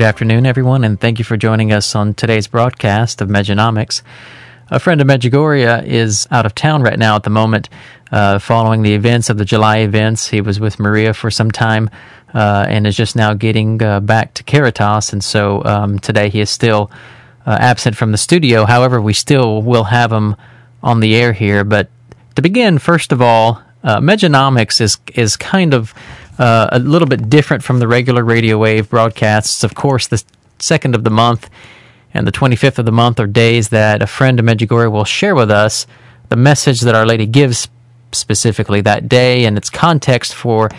Good afternoon, everyone, and thank you for joining us on today's broadcast of Mejanomics. A friend of Medjugorje is out of town right now at the moment, uh, following the events of the July events. He was with Maria for some time uh, and is just now getting uh, back to Caritas, and so um, today he is still uh, absent from the studio. However, we still will have him on the air here. But to begin, first of all, uh, Mejanomics is is kind of uh, a little bit different from the regular radio wave broadcasts. Of course, the second of the month and the 25th of the month are days that a friend of Medjugorje will share with us the message that Our Lady gives specifically that day and its context for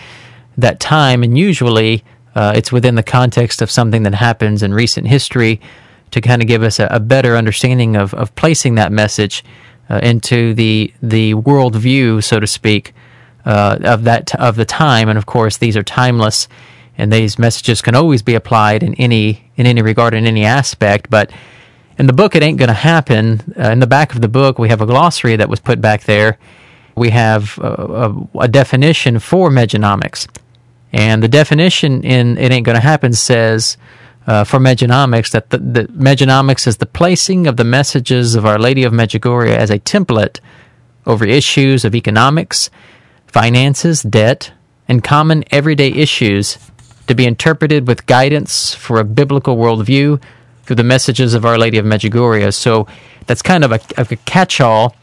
that time. And usually uh, it's within the context of something that happens in recent history to kind of give us a, a better understanding of, of placing that message uh, into the, the world view, so to speak, uh, of that of the time, and of course these are timeless, and these messages can always be applied in any in any regard in any aspect. But in the book, it ain't going to happen. Uh, in the back of the book, we have a glossary that was put back there. We have a, a, a definition for Mejanomics, and the definition in "It Ain't Going to Happen" says. Uh, for Mejanomics that the, the Mejanomics is the placing of the messages of Our Lady of Medjugorje as a template over issues of economics, finances, debt, and common everyday issues to be interpreted with guidance for a biblical worldview through the messages of Our Lady of Medjugorje. So that's kind of a, a catch all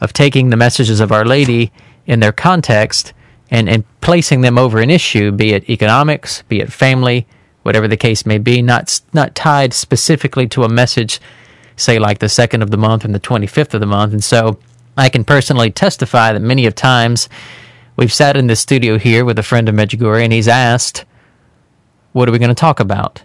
of taking the messages of Our Lady in their context and, and placing them over an issue, be it economics, be it family, whatever the case may be, not, not tied specifically to a message, say like the second of the month and the 25th of the month. And so I can personally testify that many of times We've sat in the studio here with a friend of Medjugorje, and he's asked, "What are we going to talk about?"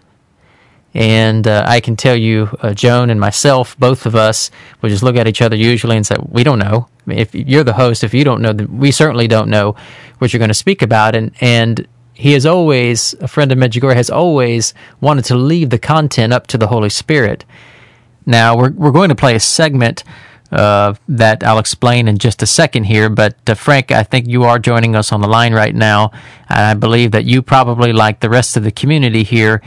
And uh, I can tell you, uh, Joan and myself, both of us, we just look at each other usually and say, "We don't know." I mean, if you're the host, if you don't know, we certainly don't know what you're going to speak about. And and he has always, a friend of Medjugorje, has always wanted to leave the content up to the Holy Spirit. Now we're we're going to play a segment uh, that I'll explain in just a second here. But uh, Frank, I think you are joining us on the line right now, and I believe that you probably, like the rest of the community here,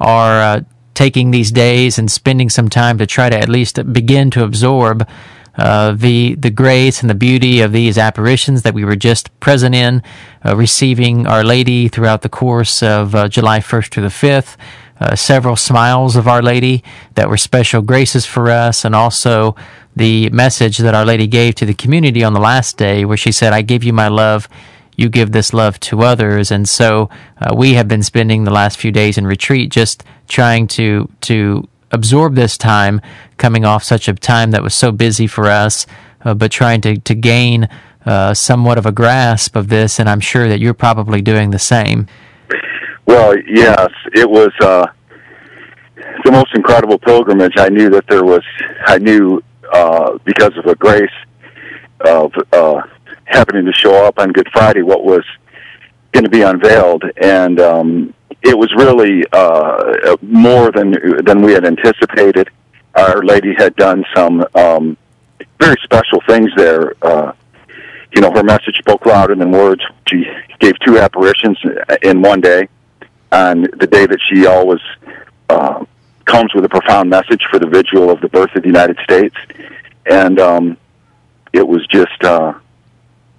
are uh, taking these days and spending some time to try to at least begin to absorb uh, the the grace and the beauty of these apparitions that we were just present in, uh, receiving Our Lady throughout the course of uh, July 1st to the 5th. Uh, several smiles of Our Lady that were special graces for us, and also the message that Our Lady gave to the community on the last day, where she said, I give you my love, you give this love to others. And so uh, we have been spending the last few days in retreat just trying to, to absorb this time coming off such a time that was so busy for us, uh, but trying to, to gain uh, somewhat of a grasp of this. And I'm sure that you're probably doing the same. Well, yes, it was uh, the most incredible pilgrimage. I knew that there was, I knew uh, because of the grace of uh, happening to show up on Good Friday what was going to be unveiled. And um, it was really uh, more than than we had anticipated. Our Lady had done some um, very special things there. Uh, you know, her message spoke louder than words. She gave two apparitions in one day, on the day that she always uh, comes with a profound message for the vigil of the birth of the United States, and um, it was just uh,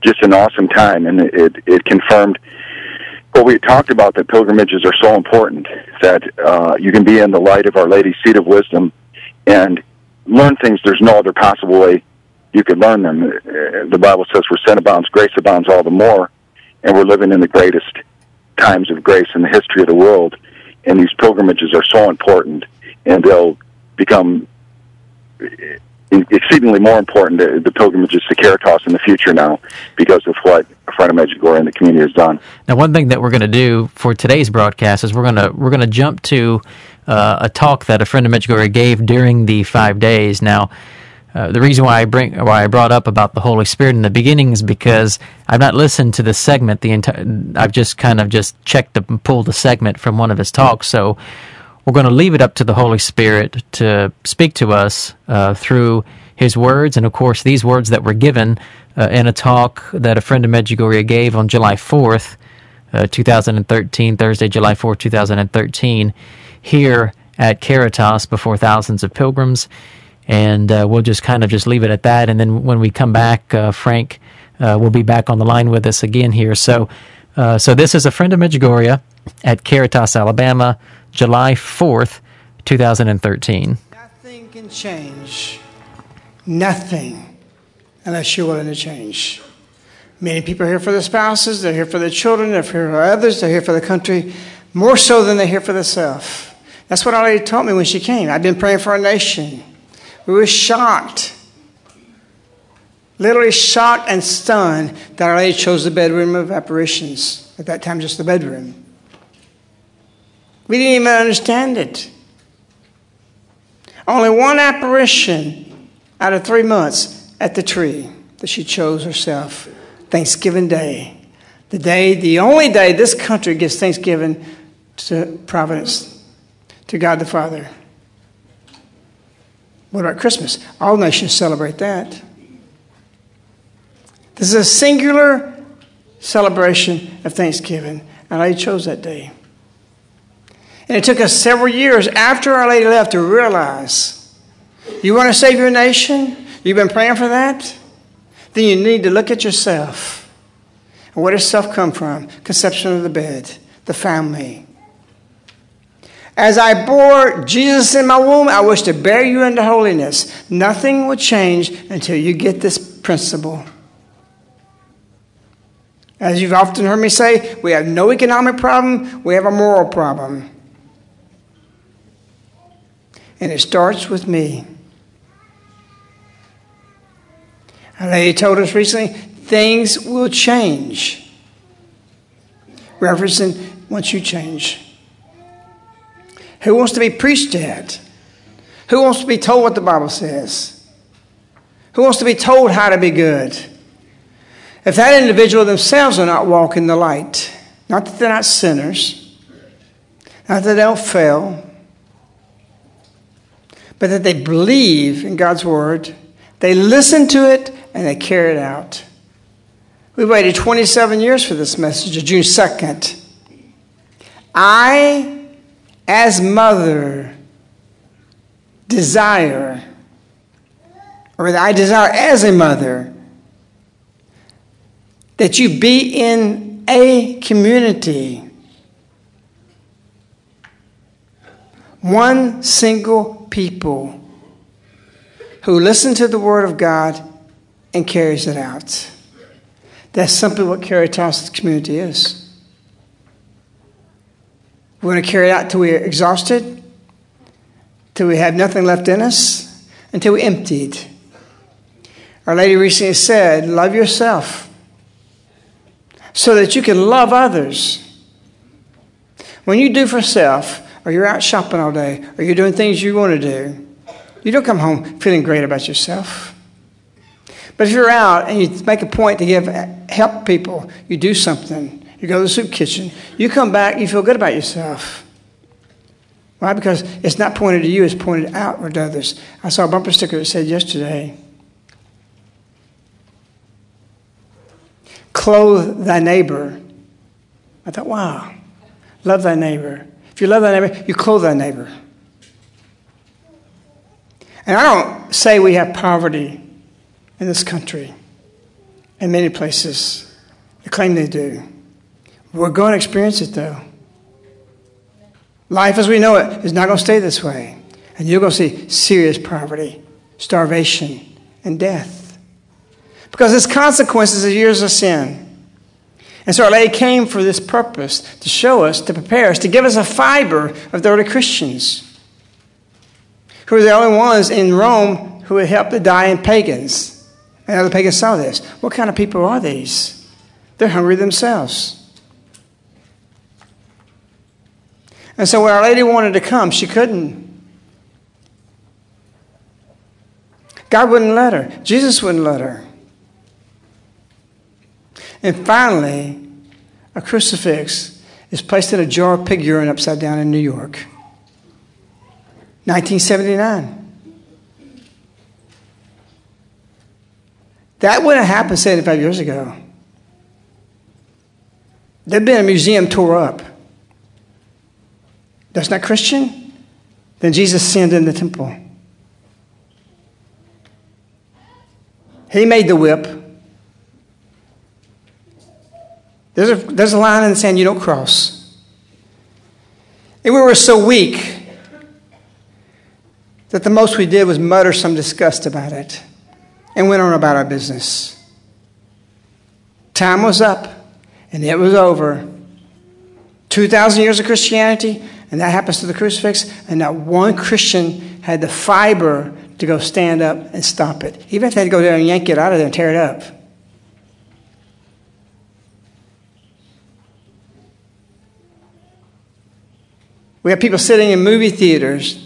just an awesome time, and it it confirmed what we talked about that pilgrimages are so important that uh, you can be in the light of Our Lady's seat of wisdom and learn things there's no other possible way you could learn them. Uh, the Bible says where sin abounds, grace abounds all the more, and we're living in the greatest times of grace in the history of the world. And these pilgrimages are so important, and they'll become exceedingly more important the pilgrimages to Caritas in the future now because of what friend of Medjugorje and the community has done. Now, one thing that we're going to do for today's broadcast is we're going to we're going to jump to uh, a talk that a friend of Medjugorje gave during the five days. Now. Uh, the reason why I bring why I brought up about the Holy Spirit in the beginning is because I've not listened to the segment the entire. I've just kind of just checked the pulled the segment from one of his talks. So we're going to leave it up to the Holy Spirit to speak to us uh, through His words, and of course, these words that were given uh, in a talk that a friend of Medjugorje gave on July 4th, uh, 2013, Thursday, July 4th, 2013, here at Caritas before thousands of pilgrims. And uh, we'll just kind of just leave it at that. And then when we come back, uh, Frank uh, will be back on the line with us again here. So, so this is a friend of Medjugorje at Caritas, Alabama. July 4th, 2013. Nothing can change. Nothing unless you're willing to change. Many people are here for their spouses, they're here for their children, they're here for others, they're here for the country, more so than they're here for themselves. That's what Our Lady taught me when she came. I've been praying for our nation. We were shocked, literally shocked and stunned that Our Lady chose the bedroom of apparitions. At that time, just the bedroom. We didn't even understand it. Only one apparition out of three months at the tree that she chose herself, Thanksgiving Day. The day, the only day this country gives Thanksgiving to Providence, to God the Father. What about Christmas? All nations celebrate that. This is a singular celebration of Thanksgiving, and I chose that day. And it took us several years after Our Lady left to realize you want to save your nation? You've been praying for that? Then you need to look at yourself. And where does self come from? Conception of the bed, the family. As I bore Jesus in my womb, I wish to bear you into holiness. Nothing will change until you get this principle. As you've often heard me say, we have no economic problem, we have a moral problem. And it starts with me. A lady told us recently things will change. Referencing once you change. Who wants to be preached at? Who wants to be told what the Bible says? Who wants to be told how to be good? If that individual themselves are not walking the light, not that they're not sinners, not that they don't fail, but that they believe in God's word, They listen to it and they carry it out. We waited 27 years for this message, June 2nd. I, as mother, desire, or I desire as a mother, that you be in a community. One single people who listen to the Word of God and carries it out. That's simply what Caritas community is. We're going to carry it out until we're exhausted, until we have nothing left in us, until we're emptied. Our Lady recently said, Love yourself so that you can love others. When you do for self, or you're out shopping all day, or you're doing things you want to do, you don't come home feeling great about yourself. But if you're out and you make a point to give eh, help people, you do something, you go to the soup kitchen, you come back, you feel good about yourself. Why? Because it's not pointed to you, it's pointed outward to others. I saw a bumper sticker that said yesterday, clothe thy neighbor. I thought, wow, love thy neighbor. If you love thy neighbor, you clothe thy neighbor. And I don't say we have poverty in this country in many places. They claim they do. We're going to experience it though. Life as we know it is not going to stay this way. And you're going to see serious poverty, starvation, and death. Because it's consequences of years of sin. And so Our came for this purpose to show us, to prepare us, to give us a fiber of the early Christians who were the only ones in Rome who would help the dying pagans. And other pagans saw this. What kind of people are these? They're hungry themselves. And so when Our Lady wanted to come, she couldn't. God wouldn't let her. Jesus wouldn't let her. And finally, a crucifix is placed in a jar of pig urine upside down in New York. 1979. That wouldn't have happened 75 years ago. There'd been a museum tore up. That's not Christian? Then Jesus sinned in the temple. He made the whip. There's a, there's a line in the sand you don't cross. And we were so weak that the most we did was mutter some disgust about it and went on about our business. Time was up and it was over. 2,000 years of Christianity, and that happens to the crucifix, and not one Christian had the fiber to go stand up and stop it. Even if they had to go there and yank it out of there and tear it up. We have people sitting in movie theaters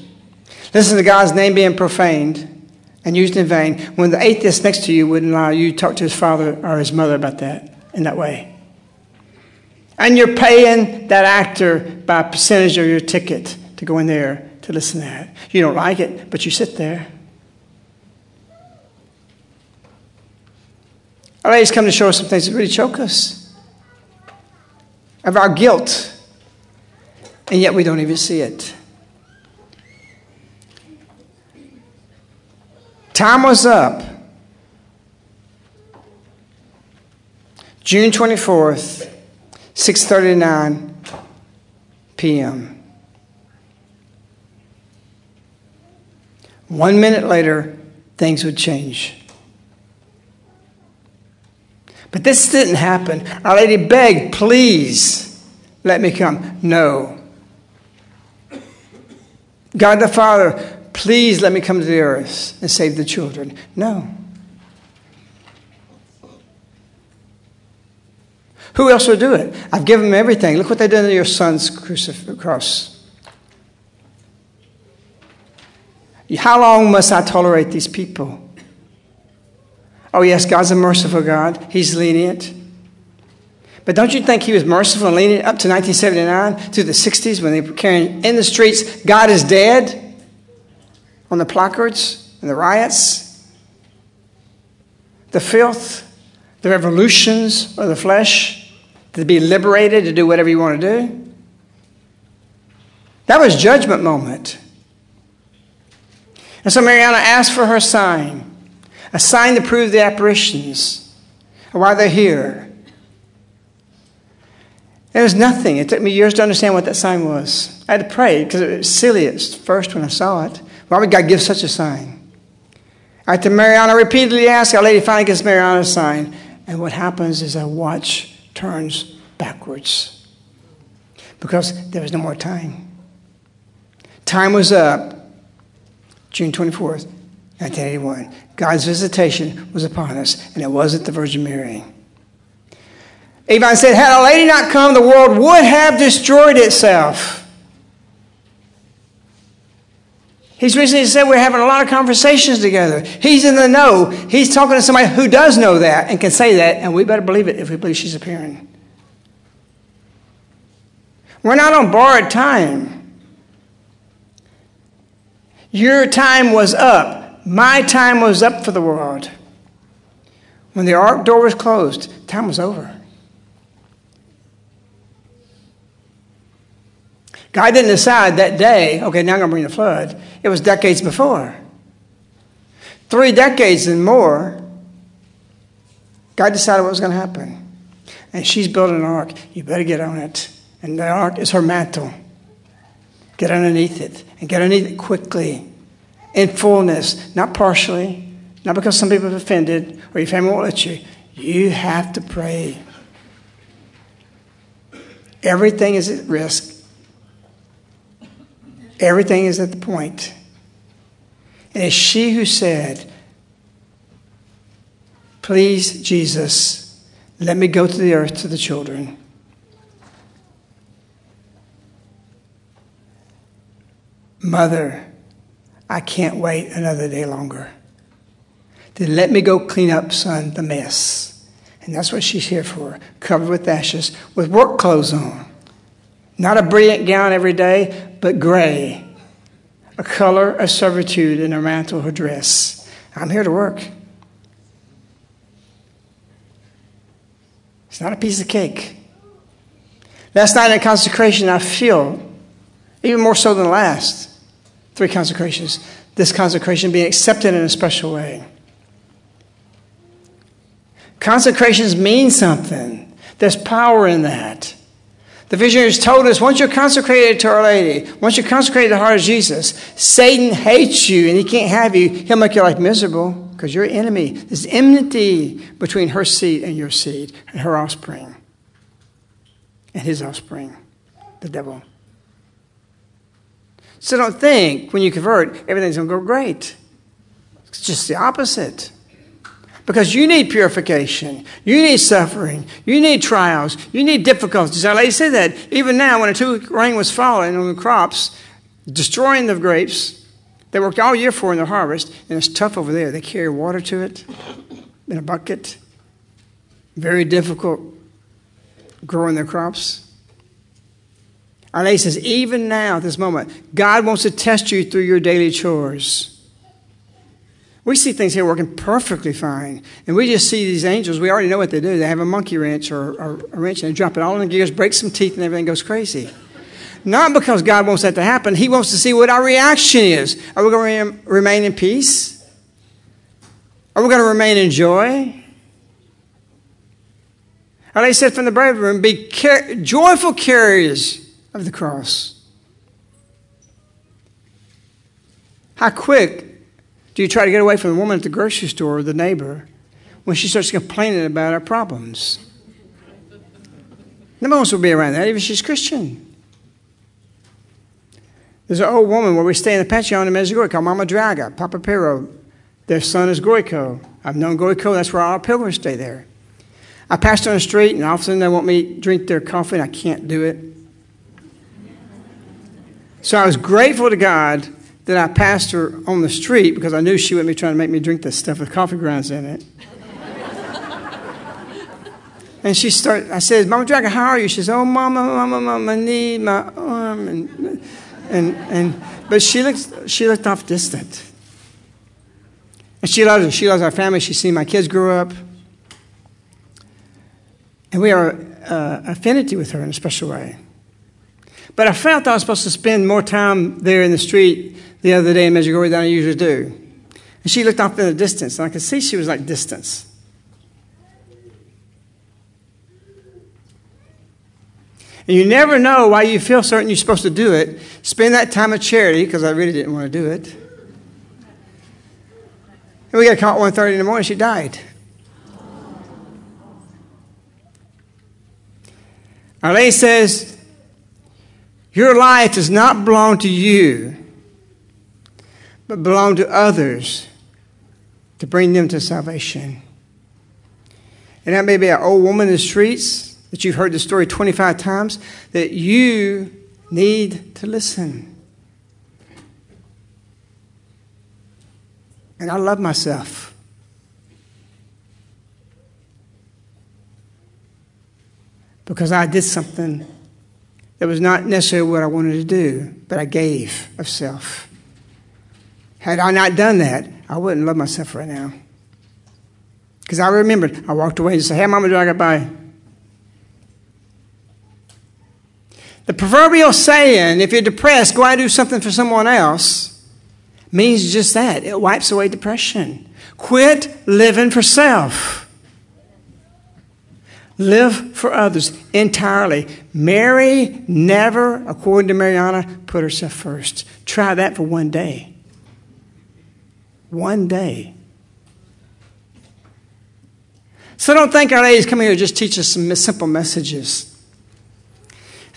listening to God's name being profaned and used in vain when the atheist next to you wouldn't allow you to talk to his father or his mother about that in that way. And you're paying that actor by percentage of your ticket to go in there to listen to that. You don't like it, but you sit there. Our lady's come to show us some things that really choke us of our guilt, and yet we don't even see it. Time was up. June 24th, 6:39 p.m. 1 minute later, things would change. But this didn't happen. Our Lady begged, please let me come. No. God the Father Please let me come to the earth and save the children. No. Who else would do it? I've given them everything. Look what they did to your son's cross. How long must I tolerate these people? Oh, yes, God's a merciful God. He's lenient. But don't you think he was merciful and lenient up to 1979 through the 60s when they were carrying in the streets, God is dead? on the placards and the riots. the filth, the revolutions of the flesh, to be liberated to do whatever you want to do. That was judgment moment. And so Mirjana asked for her sign, a sign to prove the apparitions, why they're here. There was nothing. It took me years to understand what that sign was. I had to pray because it was silly at first when I saw it. Why would God give such a sign? I had to Mirjana repeatedly ask. Our lady finally gives Mirjana a sign. And what happens is I watch turns backwards because there was no more time. Time was up June 24th, 1981. God's visitation was upon us, and it wasn't the Virgin Mary. Ivan said, Had a lady not come, the world would have destroyed itself. He's recently said we're having a lot of conversations together. He's in the know. He's talking to somebody who does know that and can say that, and we better believe it if we believe she's appearing. We're not on borrowed time. Your time was up. My time was up for the world. When the ark door was closed, time was over. God didn't decide that day, okay, now I'm going to bring the flood. It was decades before. Three decades and more, God decided what was going to happen. And she's building an ark. You better get on it. And the ark is her mantle. Get underneath it. And get underneath it quickly. In fullness, not partially, not because some people have offended or your family won't let you. You have to pray. Everything is at risk Everything is at the point. And it's she who said, Please, Jesus, let me go to the earth to the children. Mother, I can't wait another day longer. Then let me go clean up, son, the mess. And that's what she's here for, covered with ashes, with work clothes on. Not a brilliant gown every day, but gray, a color of servitude in her mantle, her dress. I'm here to work. It's not a piece of cake. Last night in consecration, I feel, even more so than the last three consecrations, this consecration being accepted in a special way. Consecrations mean something. There's power in that. The visionaries told us once you're consecrated to Our Lady, once you're consecrated to the heart of Jesus, Satan hates you and he can't have you. He'll make your life miserable because you're an enemy. There's enmity between her seed and your seed and her offspring and his offspring, the devil. So don't think when you convert, everything's going to go great. It's just the opposite. Because you need purification. You need suffering. You need trials. You need difficulties. Our lady said that even now, when a two rain was falling on the crops, destroying the grapes, they worked all year for in the harvest, and it's tough over there. They carry water to it in a bucket. Very difficult growing their crops. Our lady says, even now, at this moment, God wants to test you through your daily chores. We see things here working perfectly fine. And we just see these angels, we already know what they do. They have a monkey wrench or, or a wrench and they drop it all in the gears, break some teeth, and everything goes crazy. Not because God wants that to happen. He wants to see what our reaction is. Are we going to remain in peace? Are we going to remain in joy? And they said from the brave room, be car- joyful carriers of the cross. How quick do you try to get away from the woman at the grocery store or the neighbor when she starts complaining about our problems? Nobody wants to be around that, even if she's Christian. There's an old woman where we stay in the pension in Medjugorje called Mama Draga, Papa Pero. Their son is Goiko. I've known Goiko, that's where our pilgrims stay there. I passed on the street, and all of a sudden they want me to drink their coffee, and I can't do it. So I was grateful to God that I passed her on the street because I knew she wouldn't be trying to make me drink this stuff with coffee grounds in it. and she started, I said, Mama Dragon, how are you? She says, Oh, Mama, Mama, Mama, knee, my arm. And, and, and, but she looked, she looked off distant. And she loves. She loves our family. She's seen my kids grow up. And we are uh, affinity with her in a special way. But I felt I was supposed to spend more time there in the street the other day in Medjugorje than I usually do. And she looked off in the distance, and I could see she was like distance. And you never know why you feel certain you're supposed to do it. Spend that time of charity, because I really didn't want to do it. And we got caught 1.30 in the morning, she died. Our lady says, Your life does not belong to you, but belong to others to bring them to salvation. And that may be an old woman in the streets that you've heard the story 25 times, that you need to listen. And I love myself. Because I did something that was not necessarily what I wanted to do, but I gave of self. Had I not done that, I wouldn't love myself right now. Because I remembered, I walked away and said, Hey, Mama, do I got by? The proverbial saying, if you're depressed, go out and do something for someone else, means just that. It wipes away depression. Quit living for self. Live for others entirely. Mary never, according to Mirjana, put herself first. Try that for one day. One day. So don't think Our Lady's coming here to just teach us some simple messages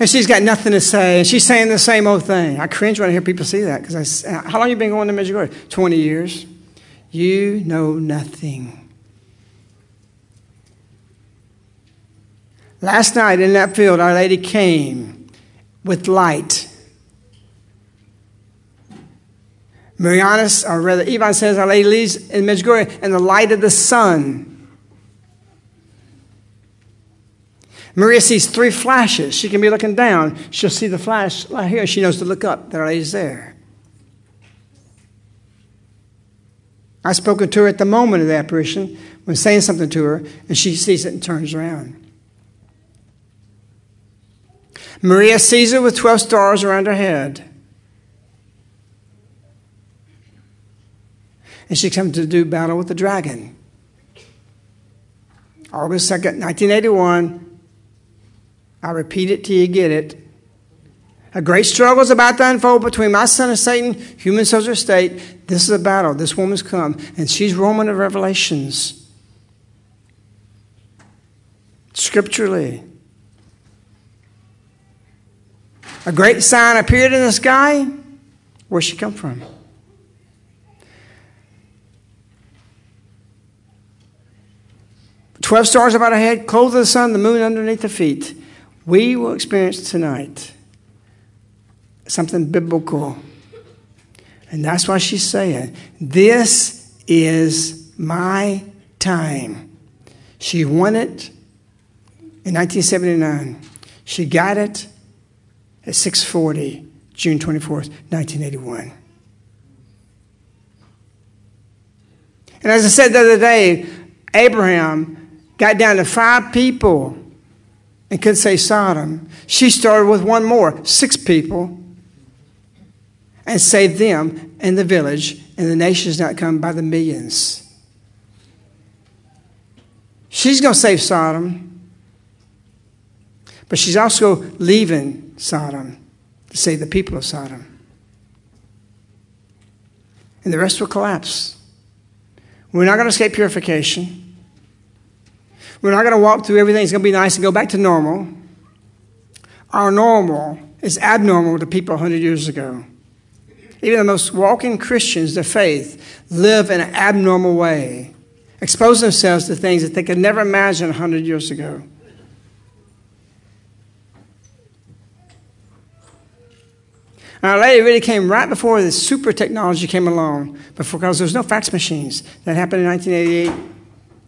and she's got nothing to say, and she's saying the same old thing. I cringe when I hear people say that because I, how long you been going to Medjugorje? Twenty years. You know nothing. Last night in that field, Our Lady came with light. Marianus, or rather, Ivan says Our Lady leaves in Medjugorje in the light of the sun. Maria sees three flashes. She can be looking down. She'll see the flash right here. She knows to look up. That lady's there. I spoke to her at the moment of the apparition when saying something to her, and she sees it and turns around. Maria sees her with 12 stars around her head. And she comes to do battle with the dragon. August 2nd, 1981, I repeat it till you get it. A great struggle is about to unfold between my son and Satan, human soldier state. This is a battle. This woman's come, and she's Roman of Revelations. Scripturally. A great sign appeared in the sky. Where'd she come from? Twelve stars about her head, clothed the sun, the moon underneath the feet we will experience tonight something biblical. And that's why she's saying, This is my time. She won it in 1979. She got it at 640, June 24th, 1981. And as I said the other day, Abraham got down to five people and could say Sodom. She started with one more, six people, and saved them and the village, and the nation's not come by the millions. She's going to save Sodom, but she's also leaving Sodom to save the people of Sodom. And the rest will collapse. We're not going to escape purification. We're not going to walk through everything. It's going to be nice and go back to normal. Our normal is abnormal to people 100 years ago. Even the most walking Christians, their faith, live in an abnormal way, expose themselves to things that they could never imagine 100 years ago. Our Lady really came right before the super technology came along, before, because there was no fax machines. That happened in 1988,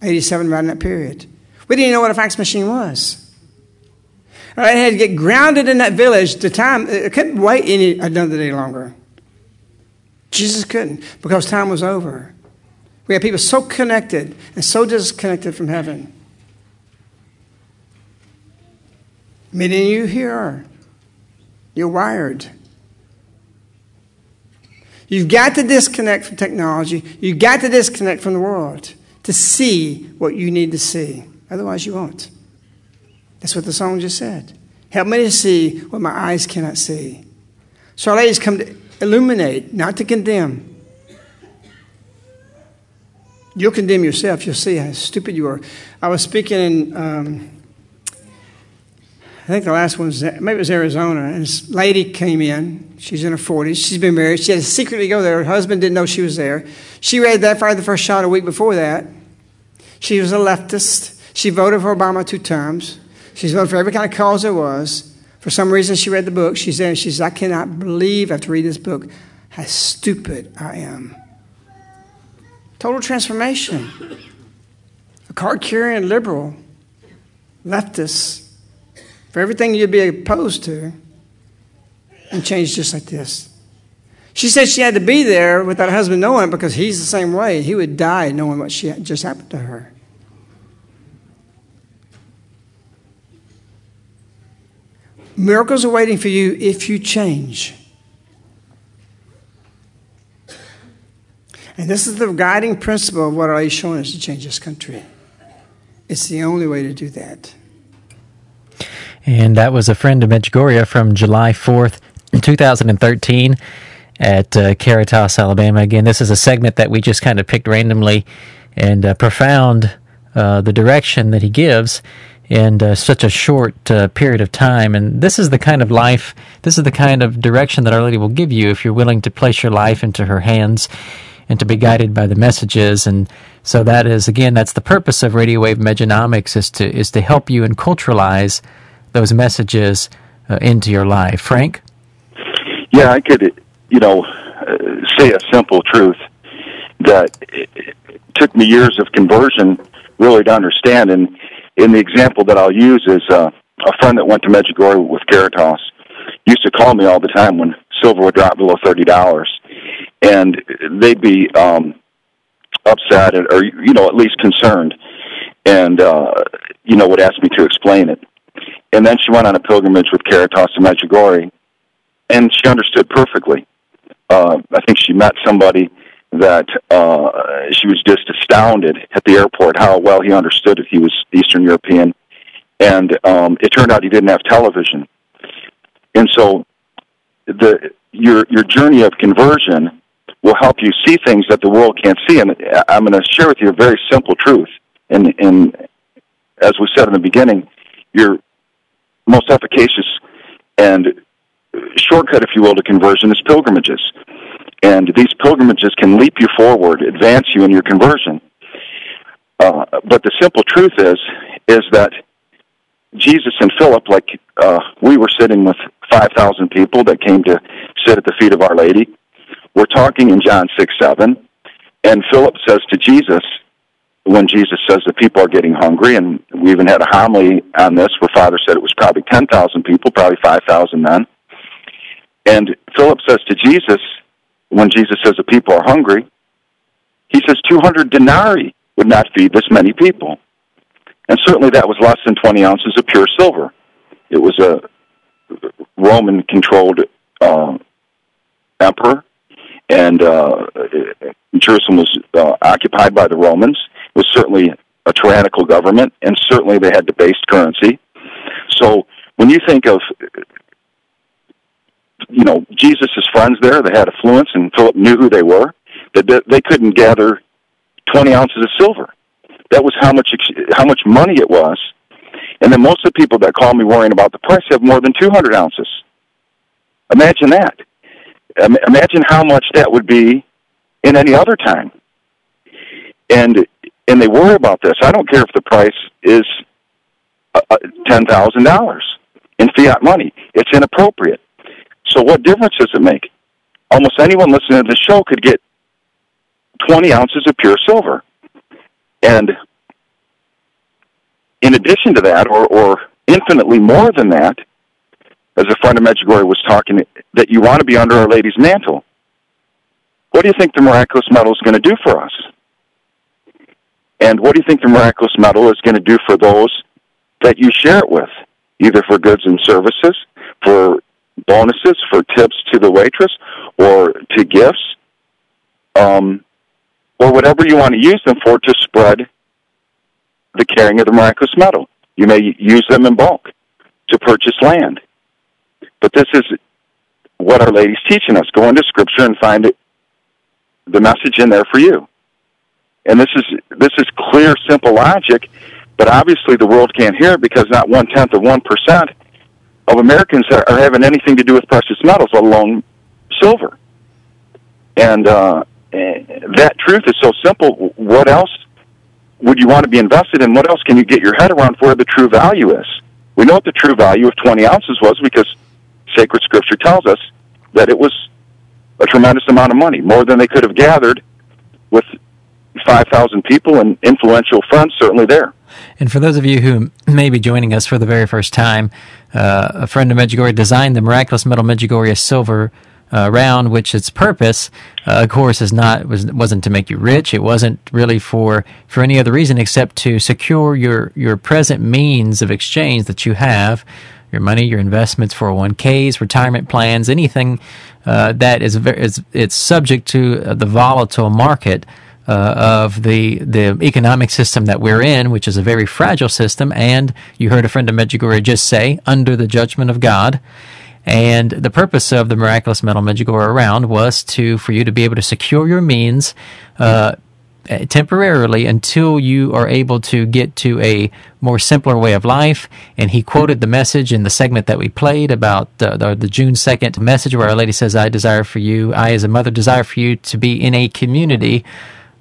87, in that period. We didn't know what a fax machine was. I had to get grounded in that village. The time, I couldn't wait any another day longer. Jesus couldn't because time was over. We had people so connected and so disconnected from heaven. Many of you here are. You're wired. You've got to disconnect from technology. You've got to disconnect from the world to see what you need to see. Otherwise, you won't. That's what the song just said. Help me to see what my eyes cannot see. So our ladies come to illuminate, not to condemn. You'll condemn yourself. You'll see how stupid you are. I was speaking in, um, I think the last one was, maybe it was Arizona, and this lady came in. She's in her 40s. She's been married. She had to secretly go there. Her husband didn't know she was there. She read that fired the first shot a week before that. She was a leftist. She voted for Obama two terms. She's voted for every kind of cause there was. For some reason, she read the book. She's there. She says, I cannot believe after reading this book how stupid I am. Total transformation. A card carrying liberal, leftist, for everything you'd be opposed to, and changed just like this. She said she had to be there without her husband knowing because he's the same way. He would die knowing what she just happened to her. Miracles are waiting for you if you change. And this is the guiding principle of what He's showing us to change this country. It's the only way to do that. And that was a friend of Medjugorje from July 4th, 2013 at uh, Caritas, Alabama. Again, this is a segment that we just kind of picked randomly and uh, profound uh, the direction that he gives in uh, such a short uh, period of time. And this is the kind of life, this is the kind of direction that Our Lady will give you if you're willing to place your life into her hands and to be guided by the messages. And so that is again, that's the purpose of Radio Wave Mejanomics is to is to help you and culturalize those messages uh, into your life. Frank. Yeah, I could, you know, uh, say a simple truth that took me years of conversion really to understand. And in the example that I'll use is uh, a friend that went to Medjugorje with Caritas used to call me all the time when silver would drop below thirty dollars and they'd be um, upset or you know at least concerned, and uh, you know would ask me to explain it. And then she went on a pilgrimage with Caritas to Medjugorje, and she understood perfectly. Uh, I think she met somebody that uh, she was just astounded at the airport how well he understood it. He was Eastern European, and um, it turned out he didn't have television, and so the your your journey of conversion will help you see things that the world can't see. And I'm going to share with you a very simple truth. And, and as we said in the beginning, your most efficacious and shortcut, if you will, to conversion is pilgrimages. And these pilgrimages can leap you forward, advance you in your conversion. Uh, but the simple truth is, is that Jesus and Philip, like uh, we were sitting with 5,000 people that came to sit at the feet of Our Lady, we're talking in John 6 7, and Philip says to Jesus, when Jesus says that people are getting hungry, and we even had a homily on this where Father said it was probably 10,000 people, probably 5,000 then. And Philip says to Jesus, when Jesus says the people are hungry, he says 200 denarii would not feed this many people. And certainly that was less than 20 ounces of pure silver. It was a Roman controlled uh, emperor and uh, Jerusalem was uh, occupied by the Romans. It was certainly a tyrannical government, and certainly they had debased currency. So when you think of you know Jesus' friends there, they had affluence, and Philip knew who they were. That they couldn't gather twenty ounces of silver. That was how much how much money it was. And then most of the people that call me worrying about the price have more than two hundred ounces. Imagine that. Imagine how much that would be in any other time. And and they worry about this. I don't care if the price is uh, uh, ten thousand dollars in fiat money. It's inappropriate. So what difference does it make? Almost anyone listening to the show could get twenty ounces of pure silver. And in addition to that, or, or infinitely more than that, as a friend of Medjugorje was talking, that you want to be under Our Lady's mantle. What do you think the miraculous medal is going to do for us? And what do you think the miraculous medal is going to do for those that you share it with, either for goods and services, for bonuses, for tips to the waitress, or to gifts, um, or whatever you want to use them for to spread the carrying of the miraculous medal. You may use them in bulk to purchase land. But this is what Our Lady's teaching us. Go into Scripture and find it, the message in there for you. And this is this is clear, simple logic, but obviously the world can't hear it because not one tenth of one percent of Americans are, are, having anything to do with precious metals, let alone silver. And uh, that truth is so simple. What else would you want to be invested in? What else can you get your head around for where the true value is? We know what the true value of 20 ounces was because sacred scripture tells us that it was a tremendous amount of money, more than they could have gathered with 5,000 people and influential funds certainly there. And for those of you who may be joining us for the very first time, uh, a friend of Medjugorje designed the miraculous medal Medjugorje silver uh, round, which its purpose, uh, of course, is not was wasn't to make you rich. It wasn't really for for any other reason except to secure your your present means of exchange that you have, your money, your investments, 401ks, retirement plans, anything uh, that is, is it's subject to the volatile market. Uh, of the the economic system that we're in, which is a very fragile system, and you heard a friend of Medjugorje just say, under the judgment of God. And the purpose of the miraculous medal Medjugorje around was to for you to be able to secure your means uh, temporarily until you are able to get to a more simpler way of life. And he quoted the message in the segment that we played about uh, the, the June 2nd message where Our Lady says, I desire for you, I as a mother desire for you to be in a community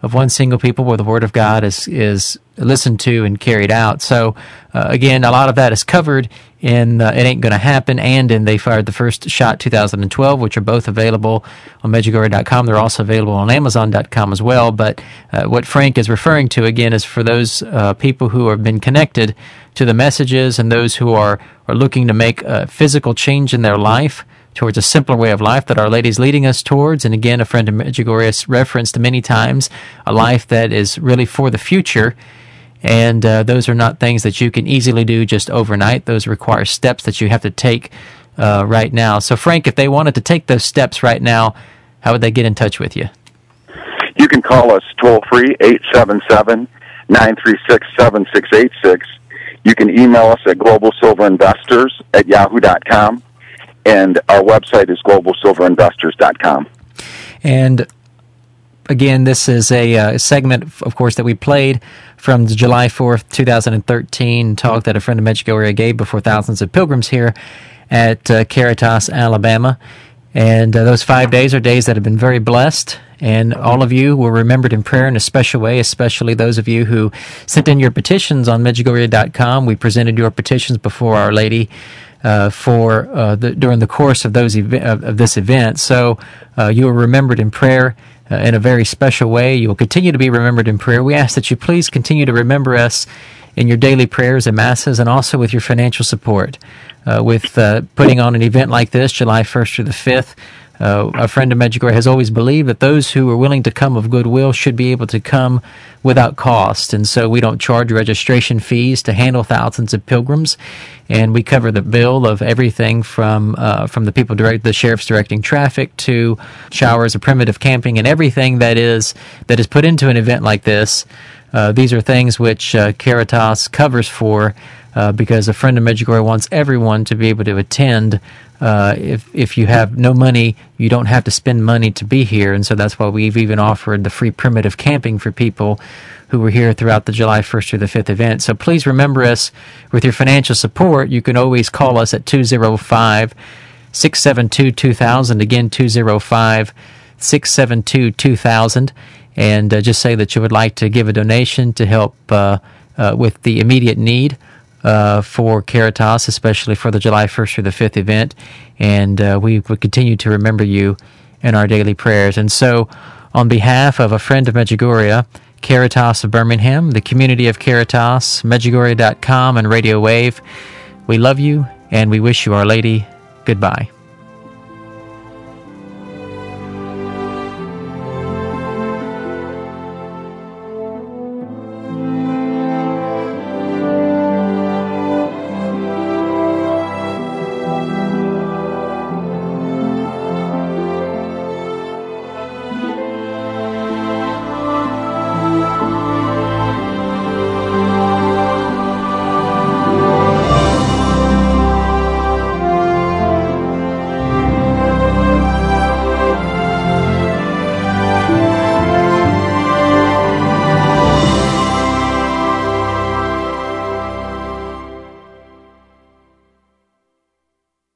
of one single people where the word of God is, is listened to and carried out. So, uh, again, a lot of that is covered in uh, It Ain't Gonna Happen and in They Fired the First Shot 2012, which are both available on Medjugorje.com. They're also available on Amazon.com as well. But uh, what Frank is referring to, again, is for those uh, people who have been connected to the messages and those who are, are looking to make a physical change in their life towards a simpler way of life that Our Lady is leading us towards. And again, a friend of Medjugorje has referenced many times a life that is really for the future and uh, those are not things that you can easily do just overnight. Those require steps that you have to take uh, right now. So, Frank, if they wanted to take those steps right now, how would they get in touch with you? You can call us toll free, 877 936 7686. You can email us at globalsilverinvestors at yahoo.com. And our website is globalsilverinvestors.com. And again, this is a uh, segment, of course, that we played from the July 4th, 2013 talk that a friend of Mexico Medjugorje gave before thousands of pilgrims here at uh, Caritas, Alabama. And uh, those five days are days that have been very blessed. And all of you were remembered in prayer in a special way, especially those of you who sent in your petitions on Medjugorje.com. We presented your petitions before Our Lady uh, for uh, the, during the course of those ev- of, this event. So uh, you were remembered in prayer uh, in a very special way. You will continue to be remembered in prayer. We ask that you please continue to remember us in your daily prayers and masses and also with your financial support. Uh, with putting on an event like this, July 1st through the 5th, uh, a friend of Medjugorje has always believed that those who are willing to come of goodwill should be able to come without cost. And so we don't charge registration fees to handle thousands of pilgrims. And we cover the bill of everything from, uh, from the people direct, the sheriff's directing traffic to showers of primitive camping and everything that is, that is put into an event like this. Uh, these are things which uh, Caritas covers for uh, because a friend of Medjugorje wants everyone to be able to attend uh, if if you have no money, you don't have to spend money to be here, and so that's why we've even offered the free primitive camping for people who were here throughout the July 1st through the 5th event. So please remember us with your financial support. You can always call us at 205 672 2000. Again, 205 672 2000. And uh, just say that you would like to give a donation to help uh, uh with the immediate need uh, for Caritas, especially for the July 1st through the 5th event. And uh, we would continue to remember you in our daily prayers. And so, on behalf of a friend of Medjugorje, Caritas of Birmingham, the community of Caritas, Medjugorje.com, and Radio Wave, we love you and we wish you, Our Lady, goodbye.